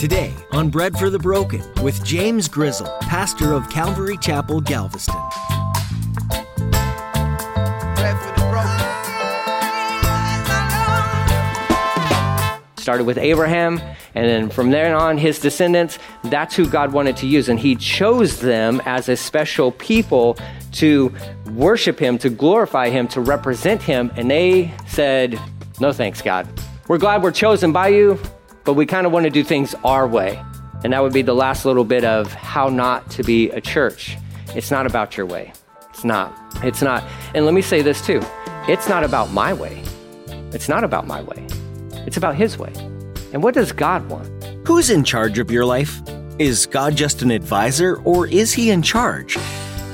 Today on Bread for the Broken with James Grizzle, pastor of Calvary Chapel, Galveston. Started with Abraham, and then from there on, his descendants, that's who God wanted to use. And he chose them as a special people to worship him, to glorify him, to represent him. And they said, No thanks, God. We're glad we're chosen by you, but we kind of want to do things our way. And that would be the last little bit of how not to be a church. It's not about your way. It's not. It's not. And let me say this too it's not about my way. It's not about my way. It's about His way. And what does God want? Who's in charge of your life? Is God just an advisor or is He in charge?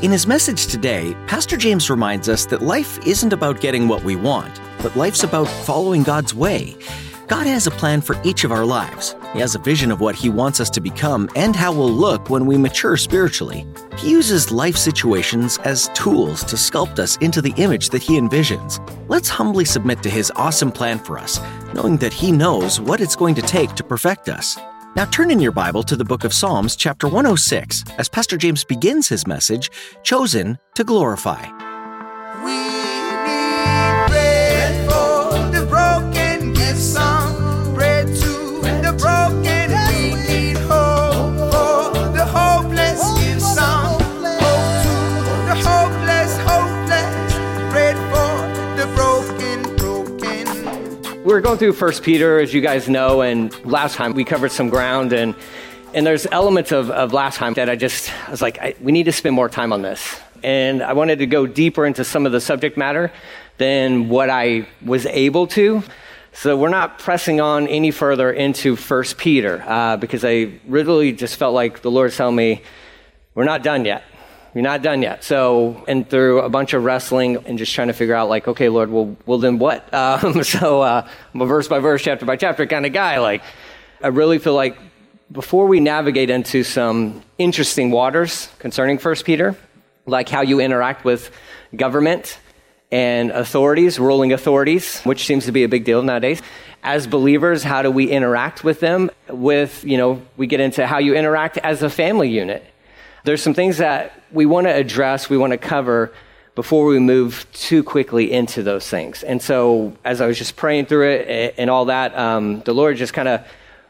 In his message today, Pastor James reminds us that life isn't about getting what we want, but life's about following God's way. God has a plan for each of our lives. He has a vision of what He wants us to become and how we'll look when we mature spiritually. He uses life situations as tools to sculpt us into the image that He envisions. Let's humbly submit to His awesome plan for us, knowing that He knows what it's going to take to perfect us. Now turn in your Bible to the book of Psalms, chapter 106, as Pastor James begins his message, Chosen to Glorify. We're going through First Peter, as you guys know, and last time we covered some ground, and and there's elements of, of last time that I just I was like, I, we need to spend more time on this, and I wanted to go deeper into some of the subject matter than what I was able to. So we're not pressing on any further into First Peter uh, because I really just felt like the Lord's telling me we're not done yet. You're not done yet. So, and through a bunch of wrestling and just trying to figure out, like, okay, Lord, well, well then what? Um, so, uh, I'm a verse by verse, chapter by chapter kind of guy. Like, I really feel like before we navigate into some interesting waters concerning First Peter, like how you interact with government and authorities, ruling authorities, which seems to be a big deal nowadays. As believers, how do we interact with them? With, you know, we get into how you interact as a family unit there's some things that we want to address, we want to cover before we move too quickly into those things. And so, as I was just praying through it and all that, um, the Lord just kind of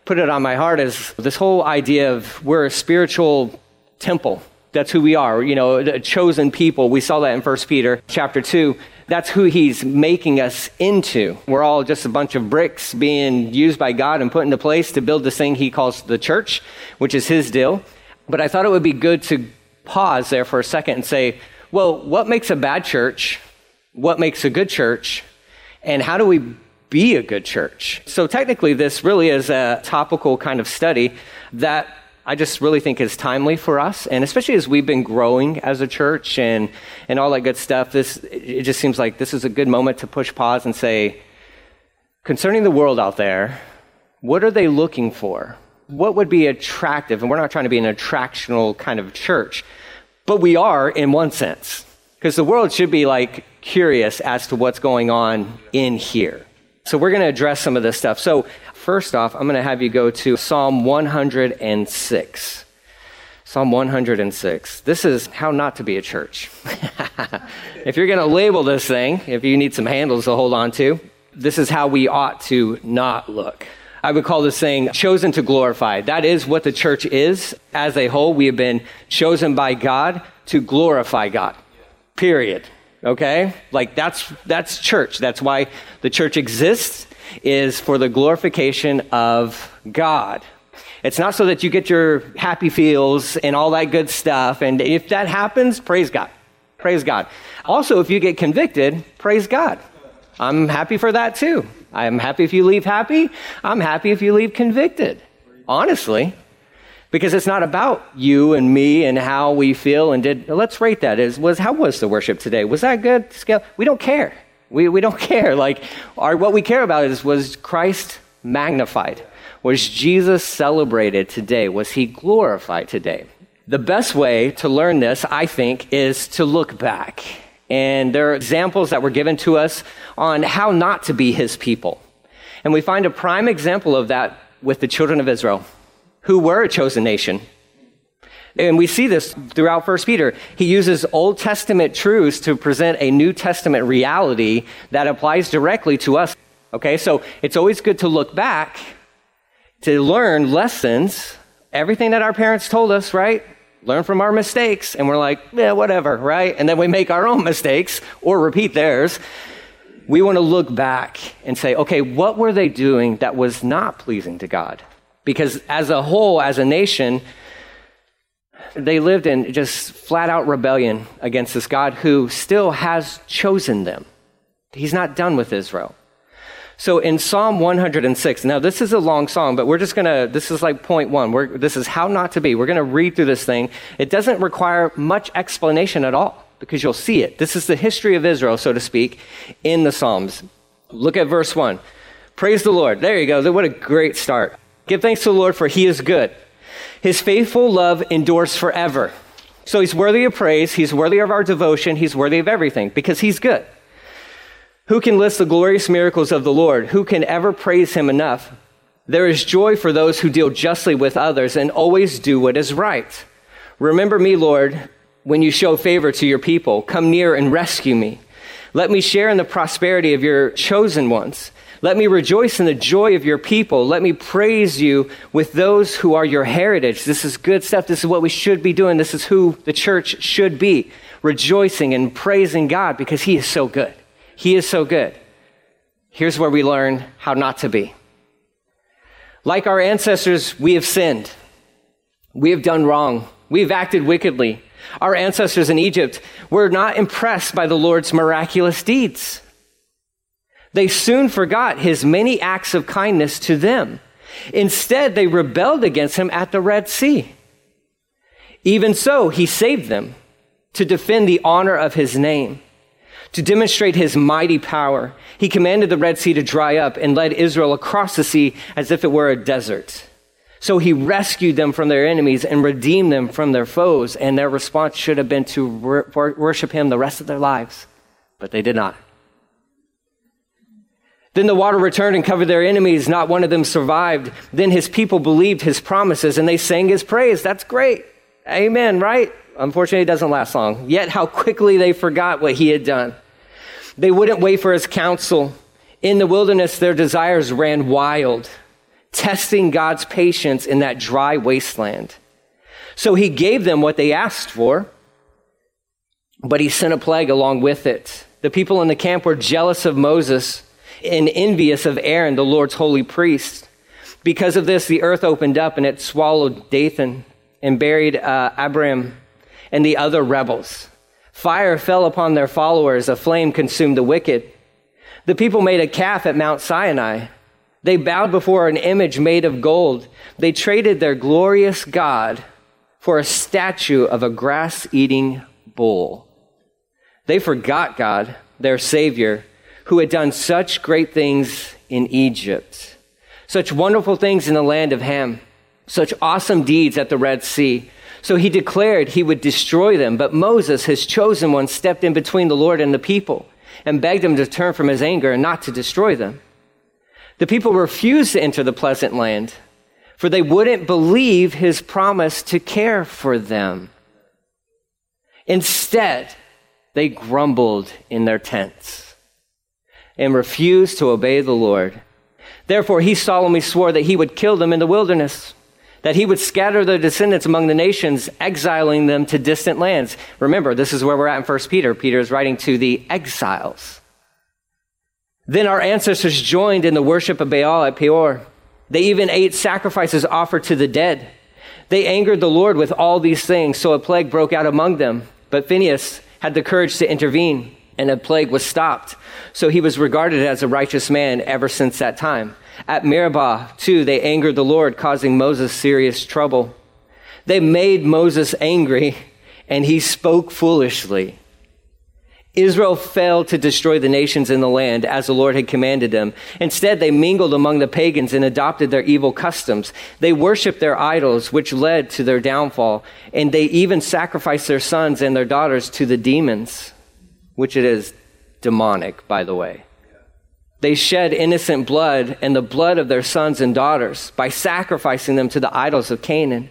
put it on my heart as this whole idea of we're a spiritual temple. That's who we are, you know, a chosen people. We saw that in 1 Peter chapter 2. That's who he's making us into. We're all just a bunch of bricks being used by God and put into place to build this thing he calls the church, which is his deal. But I thought it would be good to pause there for a second and say, well, what makes a bad church? What makes a good church? And how do we be a good church? So technically, this really is a topical kind of study that I just really think is timely for us. And especially as we've been growing as a church and, and all that good stuff, this, it just seems like this is a good moment to push pause and say, concerning the world out there, what are they looking for? What would be attractive? And we're not trying to be an attractional kind of church, but we are in one sense, because the world should be like curious as to what's going on in here. So we're going to address some of this stuff. So, first off, I'm going to have you go to Psalm 106. Psalm 106. This is how not to be a church. if you're going to label this thing, if you need some handles to hold on to, this is how we ought to not look. I would call this saying chosen to glorify. That is what the church is as a whole. We have been chosen by God to glorify God. Period. Okay? Like that's that's church. That's why the church exists is for the glorification of God. It's not so that you get your happy feels and all that good stuff. And if that happens, praise God. Praise God. Also, if you get convicted, praise God. I'm happy for that too. I'm happy if you leave happy. I'm happy if you leave convicted. Honestly. Because it's not about you and me and how we feel and did let's rate that is was how was the worship today? Was that good? Scale? We don't care. We, we don't care. Like our, what we care about is was Christ magnified? Was Jesus celebrated today? Was he glorified today? The best way to learn this, I think, is to look back and there are examples that were given to us on how not to be his people. And we find a prime example of that with the children of Israel. who were a chosen nation. And we see this throughout First Peter. He uses Old Testament truths to present a New Testament reality that applies directly to us. Okay, so it's always good to look back to learn lessons, everything that our parents told us, right? Learn from our mistakes, and we're like, yeah, whatever, right? And then we make our own mistakes or repeat theirs. We want to look back and say, okay, what were they doing that was not pleasing to God? Because as a whole, as a nation, they lived in just flat out rebellion against this God who still has chosen them. He's not done with Israel. So in Psalm 106, now this is a long song, but we're just going to, this is like point one. We're, this is how not to be. We're going to read through this thing. It doesn't require much explanation at all because you'll see it. This is the history of Israel, so to speak, in the Psalms. Look at verse one. Praise the Lord. There you go. What a great start. Give thanks to the Lord for he is good. His faithful love endures forever. So he's worthy of praise. He's worthy of our devotion. He's worthy of everything because he's good. Who can list the glorious miracles of the Lord? Who can ever praise him enough? There is joy for those who deal justly with others and always do what is right. Remember me, Lord, when you show favor to your people. Come near and rescue me. Let me share in the prosperity of your chosen ones. Let me rejoice in the joy of your people. Let me praise you with those who are your heritage. This is good stuff. This is what we should be doing. This is who the church should be rejoicing and praising God because he is so good. He is so good. Here's where we learn how not to be. Like our ancestors, we have sinned. We have done wrong. We have acted wickedly. Our ancestors in Egypt were not impressed by the Lord's miraculous deeds. They soon forgot his many acts of kindness to them. Instead, they rebelled against him at the Red Sea. Even so, he saved them to defend the honor of his name. To demonstrate his mighty power, he commanded the Red Sea to dry up and led Israel across the sea as if it were a desert. So he rescued them from their enemies and redeemed them from their foes, and their response should have been to worship him the rest of their lives, but they did not. Then the water returned and covered their enemies. Not one of them survived. Then his people believed his promises and they sang his praise. That's great. Amen, right? Unfortunately, it doesn't last long. Yet, how quickly they forgot what he had done. They wouldn't wait for his counsel. In the wilderness, their desires ran wild, testing God's patience in that dry wasteland. So he gave them what they asked for, but he sent a plague along with it. The people in the camp were jealous of Moses and envious of Aaron, the Lord's holy priest. Because of this, the earth opened up and it swallowed Dathan and buried uh, Abiram and the other rebels. Fire fell upon their followers, a flame consumed the wicked. The people made a calf at Mount Sinai. They bowed before an image made of gold. They traded their glorious God for a statue of a grass eating bull. They forgot God, their Savior, who had done such great things in Egypt, such wonderful things in the land of Ham, such awesome deeds at the Red Sea so he declared he would destroy them. But Moses, his chosen one, stepped in between the Lord and the people and begged him to turn from his anger and not to destroy them. The people refused to enter the pleasant land, for they wouldn't believe his promise to care for them. Instead, they grumbled in their tents and refused to obey the Lord. Therefore, he solemnly swore that he would kill them in the wilderness that he would scatter their descendants among the nations, exiling them to distant lands. Remember, this is where we're at in 1 Peter. Peter is writing to the exiles. Then our ancestors joined in the worship of Baal at Peor. They even ate sacrifices offered to the dead. They angered the Lord with all these things, so a plague broke out among them. But Phinehas had the courage to intervene, and a plague was stopped. So he was regarded as a righteous man ever since that time. At Meribah, too, they angered the Lord, causing Moses serious trouble. They made Moses angry, and he spoke foolishly. Israel failed to destroy the nations in the land as the Lord had commanded them. Instead, they mingled among the pagans and adopted their evil customs. They worshiped their idols, which led to their downfall. And they even sacrificed their sons and their daughters to the demons, which it is demonic, by the way. They shed innocent blood and the blood of their sons and daughters by sacrificing them to the idols of Canaan.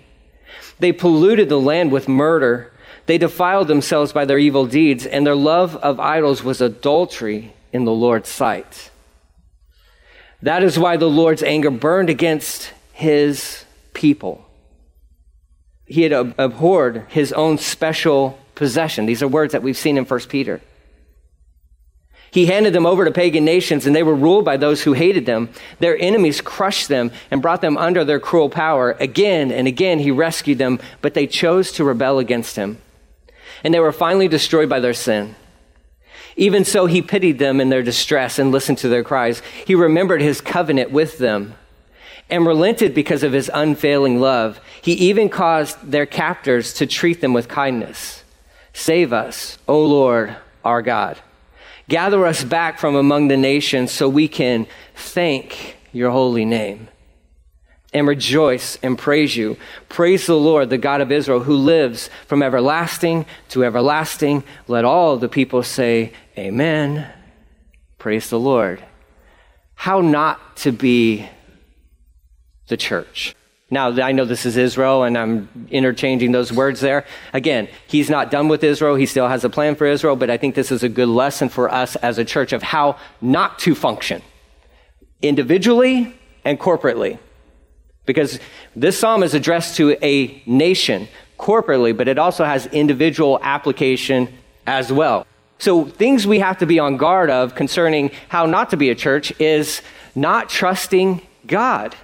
They polluted the land with murder. They defiled themselves by their evil deeds, and their love of idols was adultery in the Lord's sight. That is why the Lord's anger burned against his people. He had abhorred his own special possession. These are words that we've seen in 1 Peter. He handed them over to pagan nations, and they were ruled by those who hated them. Their enemies crushed them and brought them under their cruel power. Again and again, he rescued them, but they chose to rebel against him. And they were finally destroyed by their sin. Even so, he pitied them in their distress and listened to their cries. He remembered his covenant with them and relented because of his unfailing love. He even caused their captors to treat them with kindness. Save us, O Lord, our God. Gather us back from among the nations so we can thank your holy name and rejoice and praise you. Praise the Lord, the God of Israel, who lives from everlasting to everlasting. Let all the people say, Amen. Praise the Lord. How not to be the church. Now, I know this is Israel, and I'm interchanging those words there. Again, he's not done with Israel. He still has a plan for Israel, but I think this is a good lesson for us as a church of how not to function individually and corporately. Because this psalm is addressed to a nation corporately, but it also has individual application as well. So, things we have to be on guard of concerning how not to be a church is not trusting God.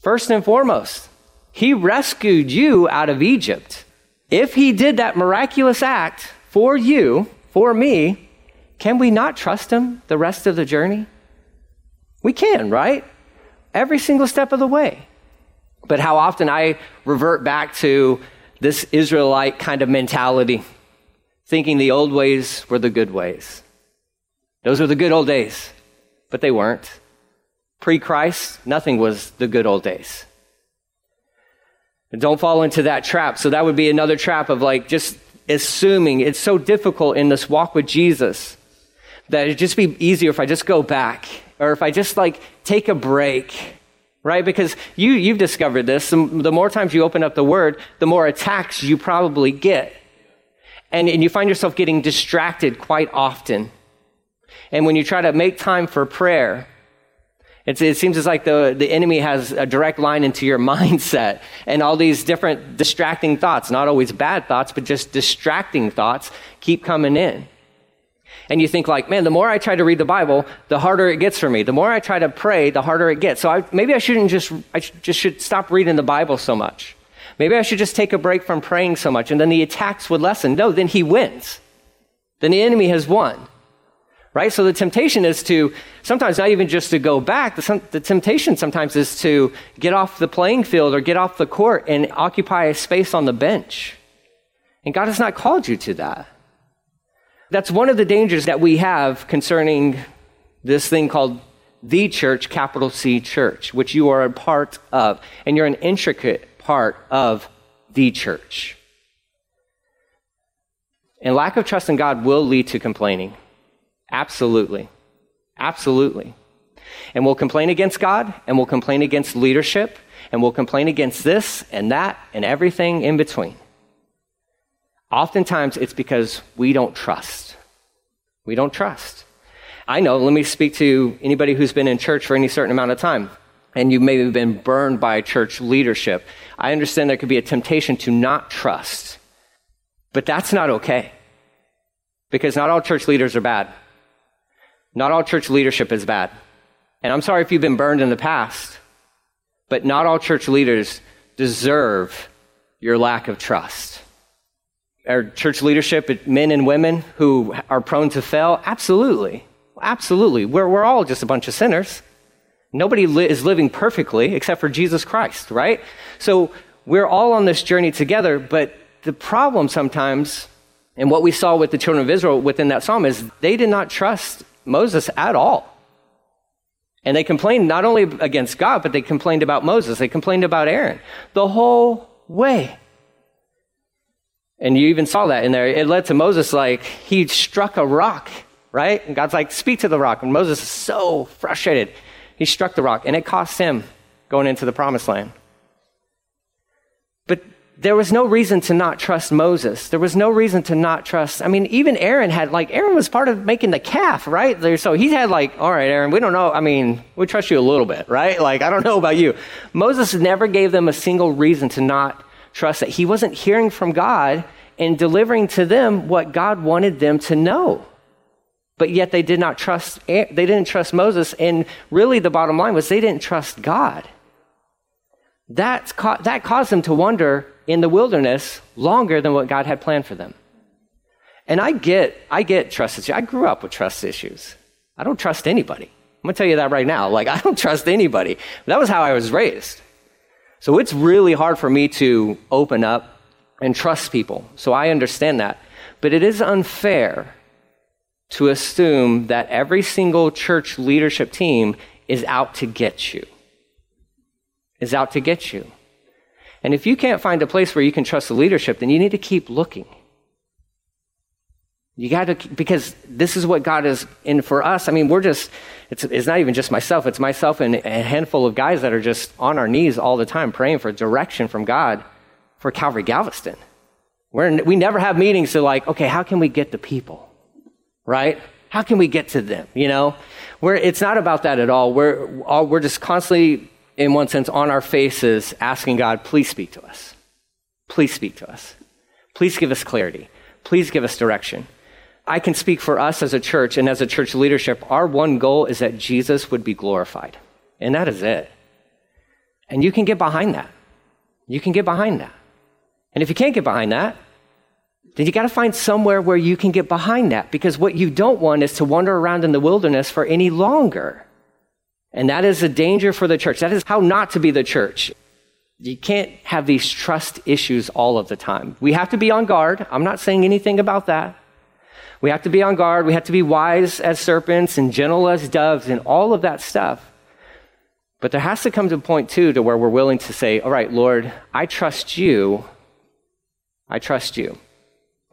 First and foremost, he rescued you out of Egypt. If he did that miraculous act for you, for me, can we not trust him the rest of the journey? We can, right? Every single step of the way. But how often I revert back to this Israelite kind of mentality, thinking the old ways were the good ways. Those were the good old days, but they weren't. Pre Christ, nothing was the good old days. Don't fall into that trap. So that would be another trap of like just assuming it's so difficult in this walk with Jesus that it'd just be easier if I just go back or if I just like take a break, right? Because you, you've discovered this. The, more times you open up the word, the more attacks you probably get. And, and you find yourself getting distracted quite often. And when you try to make time for prayer, it's, it seems as like the, the enemy has a direct line into your mindset and all these different distracting thoughts, not always bad thoughts, but just distracting thoughts keep coming in. And you think like, man, the more I try to read the Bible, the harder it gets for me. The more I try to pray, the harder it gets. So I, maybe I shouldn't just, I just should stop reading the Bible so much. Maybe I should just take a break from praying so much and then the attacks would lessen. No, then he wins. Then the enemy has won right? So the temptation is to sometimes not even just to go back. The, the, temptation sometimes is to get off the playing field or get off the court and occupy a space on the bench. And God has not called you to that. That's one of the dangers that we have concerning this thing called the church, capital C church, which you are a part of. And you're an intricate part of the church. And lack of trust in God will lead to complaining. Absolutely. Absolutely. And we'll complain against God, and we'll complain against leadership, and we'll complain against this and that and everything in between. Oftentimes, it's because we don't trust. We don't trust. I know, let me speak to anybody who's been in church for any certain amount of time, and you may have been burned by church leadership. I understand there could be a temptation to not trust, but that's not okay. Because not all church leaders are bad. Not all church leadership is bad. And I'm sorry if you've been burned in the past, but not all church leaders deserve your lack of trust. Are church leadership men and women who are prone to fail? Absolutely. Absolutely. We're, we're all just a bunch of sinners. Nobody li- is living perfectly except for Jesus Christ, right? So we're all on this journey together, but the problem sometimes, and what we saw with the children of Israel within that psalm, is they did not trust Moses at all. And they complained not only against God, but they complained about Moses. They complained about Aaron the whole way. And you even saw that in there. It led to Moses like he struck a rock right? And God's like, speak to the rock. And Moses is so frustrated. He struck the rock, and it cost him going into the promised land. There was no reason to not trust Moses. There was no reason to not trust. I mean, even Aaron had, like, Aaron was part of making the calf, right? So he had, like, all right, Aaron, we don't know. I mean, we trust you a little bit, right? Like, I don't know about you. Moses never gave them a single reason to not trust that. He wasn't hearing from God and delivering to them what God wanted them to know. But yet they did not trust, they didn't trust Moses. And really, the bottom line was they didn't trust God. That's, that caused them to wander in the wilderness longer than what God had planned for them. And I get, I get trust issues. I grew up with trust issues. I don't trust anybody. I'm to tell you that right now. Like, I don't trust anybody. That was how I was raised. So it's really hard for me to open up and trust people. So I understand that. But it is unfair to assume that every single church leadership team is out to get you is out to get you. And if you can't find a place where you can trust the leadership, then you need to keep looking. You got to, because this is what God is in for us. I mean, we're just, it's, it's not even just myself, it's myself and a handful of guys that are just on our knees all the time praying for direction from God for Calvary Galveston. We're, we never have meetings to like, okay, how can we get the people? Right? How can we get to them? You know, we're, it's not about that at all. We're, all, we're just constantly in one sense, on our faces, asking God, please speak to us. Please speak to us. Please give us clarity. Please give us direction. I can speak for us as a church and as a church leadership. Our one goal is that Jesus would be glorified. And that is it. And you can get behind that. You can get behind that. And if you can't get behind that, then you got to find somewhere where you can get behind that because what you don't want is to wander around in the wilderness for any longer. And that is a danger for the church. That is how not to be the church. You can't have these trust issues all of the time. We have to be on guard. I'm not saying anything about that. We have to be on guard. We have to be wise as serpents and gentle as doves and all of that stuff. But there has to come to a point, too, to where we're willing to say, All right, Lord, I trust you. I trust you.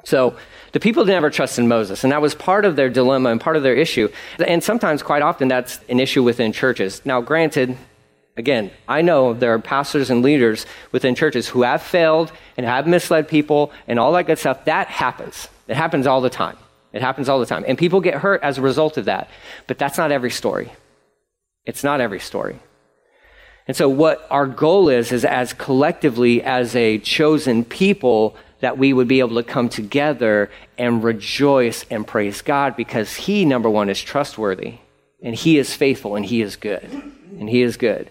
So the people never trusted Moses, and that was part of their dilemma and part of their issue. And sometimes, quite often, that's an issue within churches. Now, granted, again, I know there are pastors and leaders within churches who have failed and have misled people and all that good stuff. That happens. It happens all the time. It happens all the time. And people get hurt as a result of that. But that's not every story. It's not every story. And so, what our goal is, is as collectively, as a chosen people, that we would be able to come together and rejoice and praise God because He, number one, is trustworthy and He is faithful and He is good. And He is good.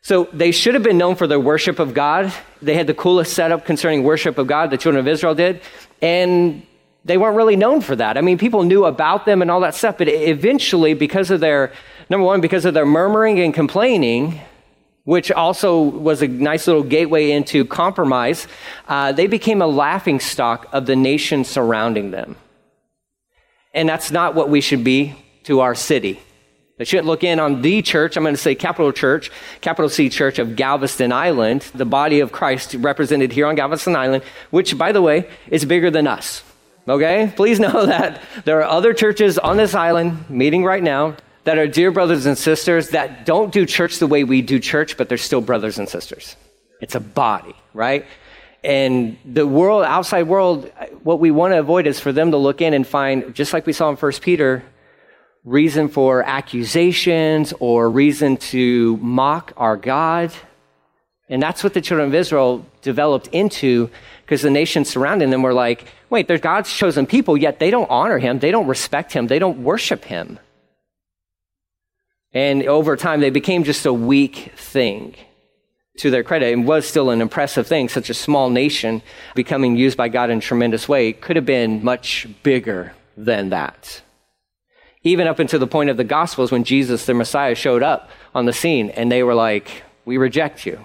So they should have been known for their worship of God. They had the coolest setup concerning worship of God the children of Israel did. And they weren't really known for that. I mean, people knew about them and all that stuff, but eventually, because of their, number one, because of their murmuring and complaining, which also was a nice little gateway into compromise, uh, they became a laughing stock of the nation surrounding them. And that's not what we should be to our city. They shouldn't look in on the church, I'm going to say capital church, capital C church of Galveston Island, the body of Christ represented here on Galveston Island, which, by the way, is bigger than us. Okay? Please know that there are other churches on this island meeting right now that are dear brothers and sisters that don't do church the way we do church, but they're still brothers and sisters. It's a body, right? And the world, outside world, what we want to avoid is for them to look in and find, just like we saw in First Peter, reason for accusations or reason to mock our God. And that's what the children of Israel developed into because the nations surrounding them were like, wait, they're God's chosen people, yet they don't honor him, they don't respect him, they don't worship him. And over time, they became just a weak thing. To their credit, it was still an impressive thing. Such a small nation becoming used by God in a tremendous way could have been much bigger than that. Even up until the point of the Gospels when Jesus, the Messiah, showed up on the scene and they were like, We reject you.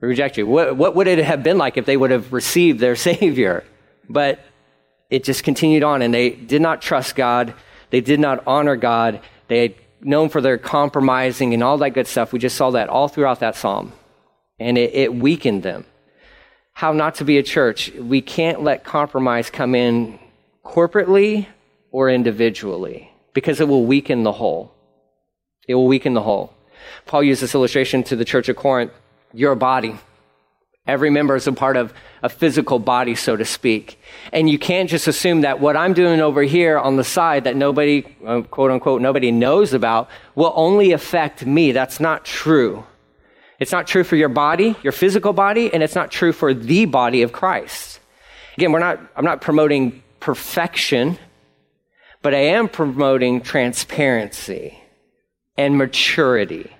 We reject you. What, what would it have been like if they would have received their Savior? But it just continued on and they did not trust God. They did not honor God. They known for their compromising and all that good stuff. We just saw that all throughout that psalm. And it, it weakened them. How not to be a church. We can't let compromise come in corporately or individually because it will weaken the whole. It will weaken the whole. Paul used this illustration to the church of Corinth. You're a body. Every member is a part of a physical body, so to speak. And you can't just assume that what I'm doing over here on the side that nobody, uh, quote unquote, nobody knows about will only affect me. That's not true. It's not true for your body, your physical body, and it's not true for the body of Christ. Again, we're not, I'm not promoting perfection, but I am promoting transparency and maturity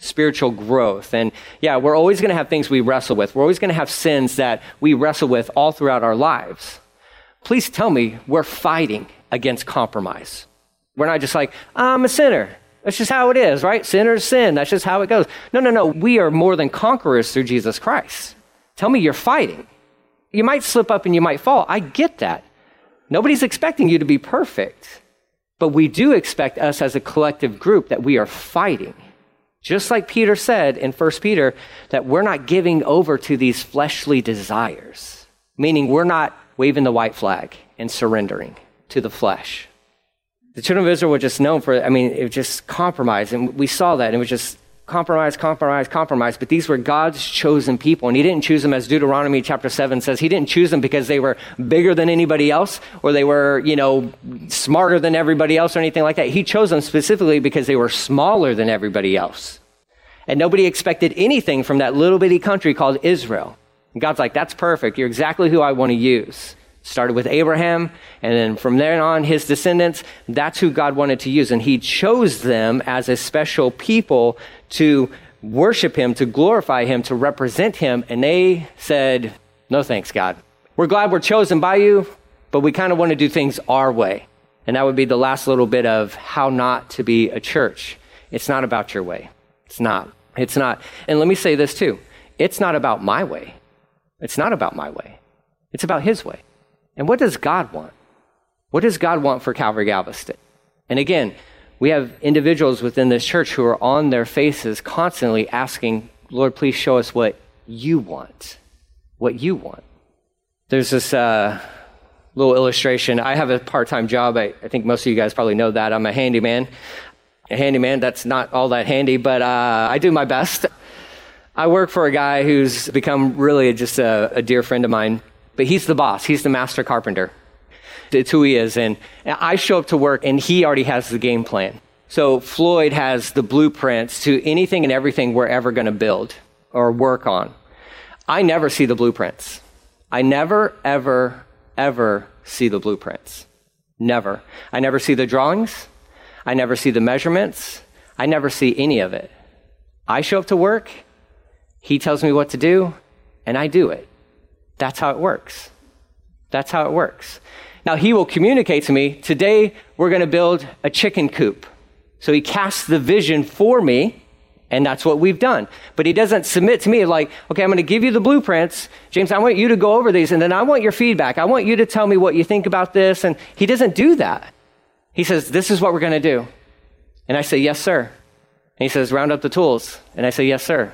spiritual growth. And yeah, we're always going to have things we wrestle with. We're always going to have sins that we wrestle with all throughout our lives. Please tell me we're fighting against compromise. We're not just like, I'm a sinner. That's just how it is, right? Sinners sin. That's just how it goes. No, no, no. We are more than conquerors through Jesus Christ. Tell me you're fighting. You might slip up and you might fall. I get that. Nobody's expecting you to be perfect. But we do expect us as a collective group that we are fighting just like Peter said in 1 Peter, that we're not giving over to these fleshly desires, meaning we're not waving the white flag and surrendering to the flesh. The children of Israel were just known for, I mean, it was just compromise. And we saw that. It was just compromise, compromise, compromise. But these were God's chosen people. And He didn't choose them, as Deuteronomy chapter 7 says, He didn't choose them because they were bigger than anybody else or they were, you know, smarter than everybody else or anything like that. He chose them specifically because they were smaller than everybody else. And nobody expected anything from that little bitty country called Israel. And God's like, that's perfect. You're exactly who I want to use. Started with Abraham, and then from there on, his descendants, that's who God wanted to use. And he chose them as a special people to worship him, to glorify him, to represent him. And they said, No thanks, God. We're glad we're chosen by you, but we kind of want to do things our way. And that would be the last little bit of how not to be a church. It's not about your way. It's not. It's not. And let me say this too it's not about my way. It's not about my way. It's about his way. And what does God want? What does God want for Calvary Galveston? And again, we have individuals within this church who are on their faces constantly asking, Lord, please show us what you want. What you want. There's this uh, little illustration. I have a part time job. I, I, think most of you guys probably know that. I'm a handyman. A handyman, that's not all that handy, but uh, I do my best. I work for a guy who's become really just a, a dear friend of mine, but he's the boss, he's the master carpenter. It's who he is. And I show up to work and he already has the game plan. So Floyd has the blueprints to anything and everything we're ever going to build or work on. I never see the blueprints. I never, ever, ever see the blueprints. Never. I never see the drawings. I never see the measurements. I never see any of it. I show up to work. He tells me what to do and I do it. That's how it works. That's how it works. Now, he will communicate to me, today we're going to build a chicken coop. So he casts the vision for me, and that's what we've done. But he doesn't submit to me like, okay, I'm going to give you the blueprints. James, I want you to go over these, and then I want your feedback. I want you to tell me what you think about this. And he doesn't do that. He says, this is what we're going to do. And I say, yes, sir. And he says, round up the tools. And I say, yes, sir.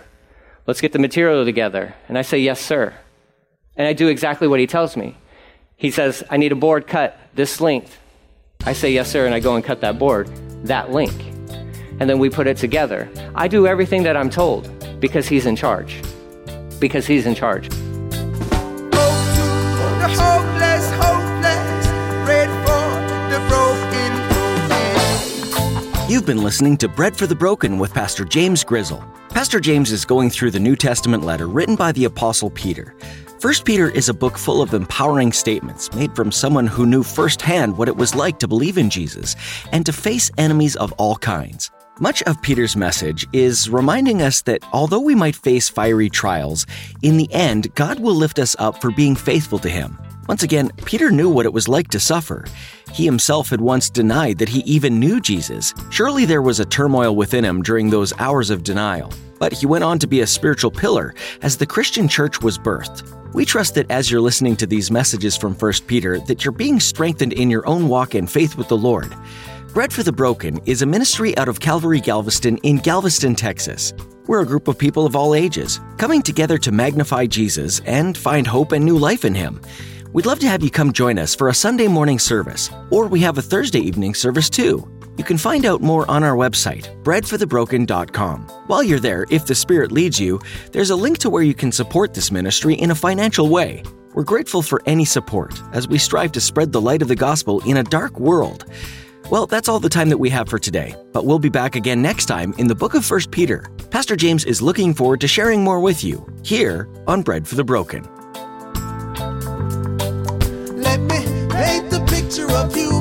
Let's get the material together. And I say, yes, sir. And I do exactly what he tells me. He says, I need a board cut this length. I say, Yes, sir, and I go and cut that board, that length. And then we put it together. I do everything that I'm told because he's in charge. Because he's in charge. You've been listening to Bread for the Broken with Pastor James Grizzle. Pastor James is going through the New Testament letter written by the Apostle Peter. 1 Peter is a book full of empowering statements made from someone who knew firsthand what it was like to believe in Jesus and to face enemies of all kinds. Much of Peter's message is reminding us that although we might face fiery trials, in the end, God will lift us up for being faithful to Him. Once again, Peter knew what it was like to suffer. He himself had once denied that he even knew Jesus. Surely there was a turmoil within him during those hours of denial. But he went on to be a spiritual pillar as the Christian church was birthed. We trust that as you're listening to these messages from 1 Peter, that you're being strengthened in your own walk and faith with the Lord. Bread for the Broken is a ministry out of Calvary Galveston in Galveston, Texas. We're a group of people of all ages, coming together to magnify Jesus and find hope and new life in Him. We'd love to have you come join us for a Sunday morning service, or we have a Thursday evening service too. You can find out more on our website, breadforthebroken.com. While you're there, if the Spirit leads you, there's a link to where you can support this ministry in a financial way. We're grateful for any support as we strive to spread the light of the gospel in a dark world. Well, that's all the time that we have for today, but we'll be back again next time in the book of 1 Peter. Pastor James is looking forward to sharing more with you here on Bread for the Broken. Let me paint the picture of you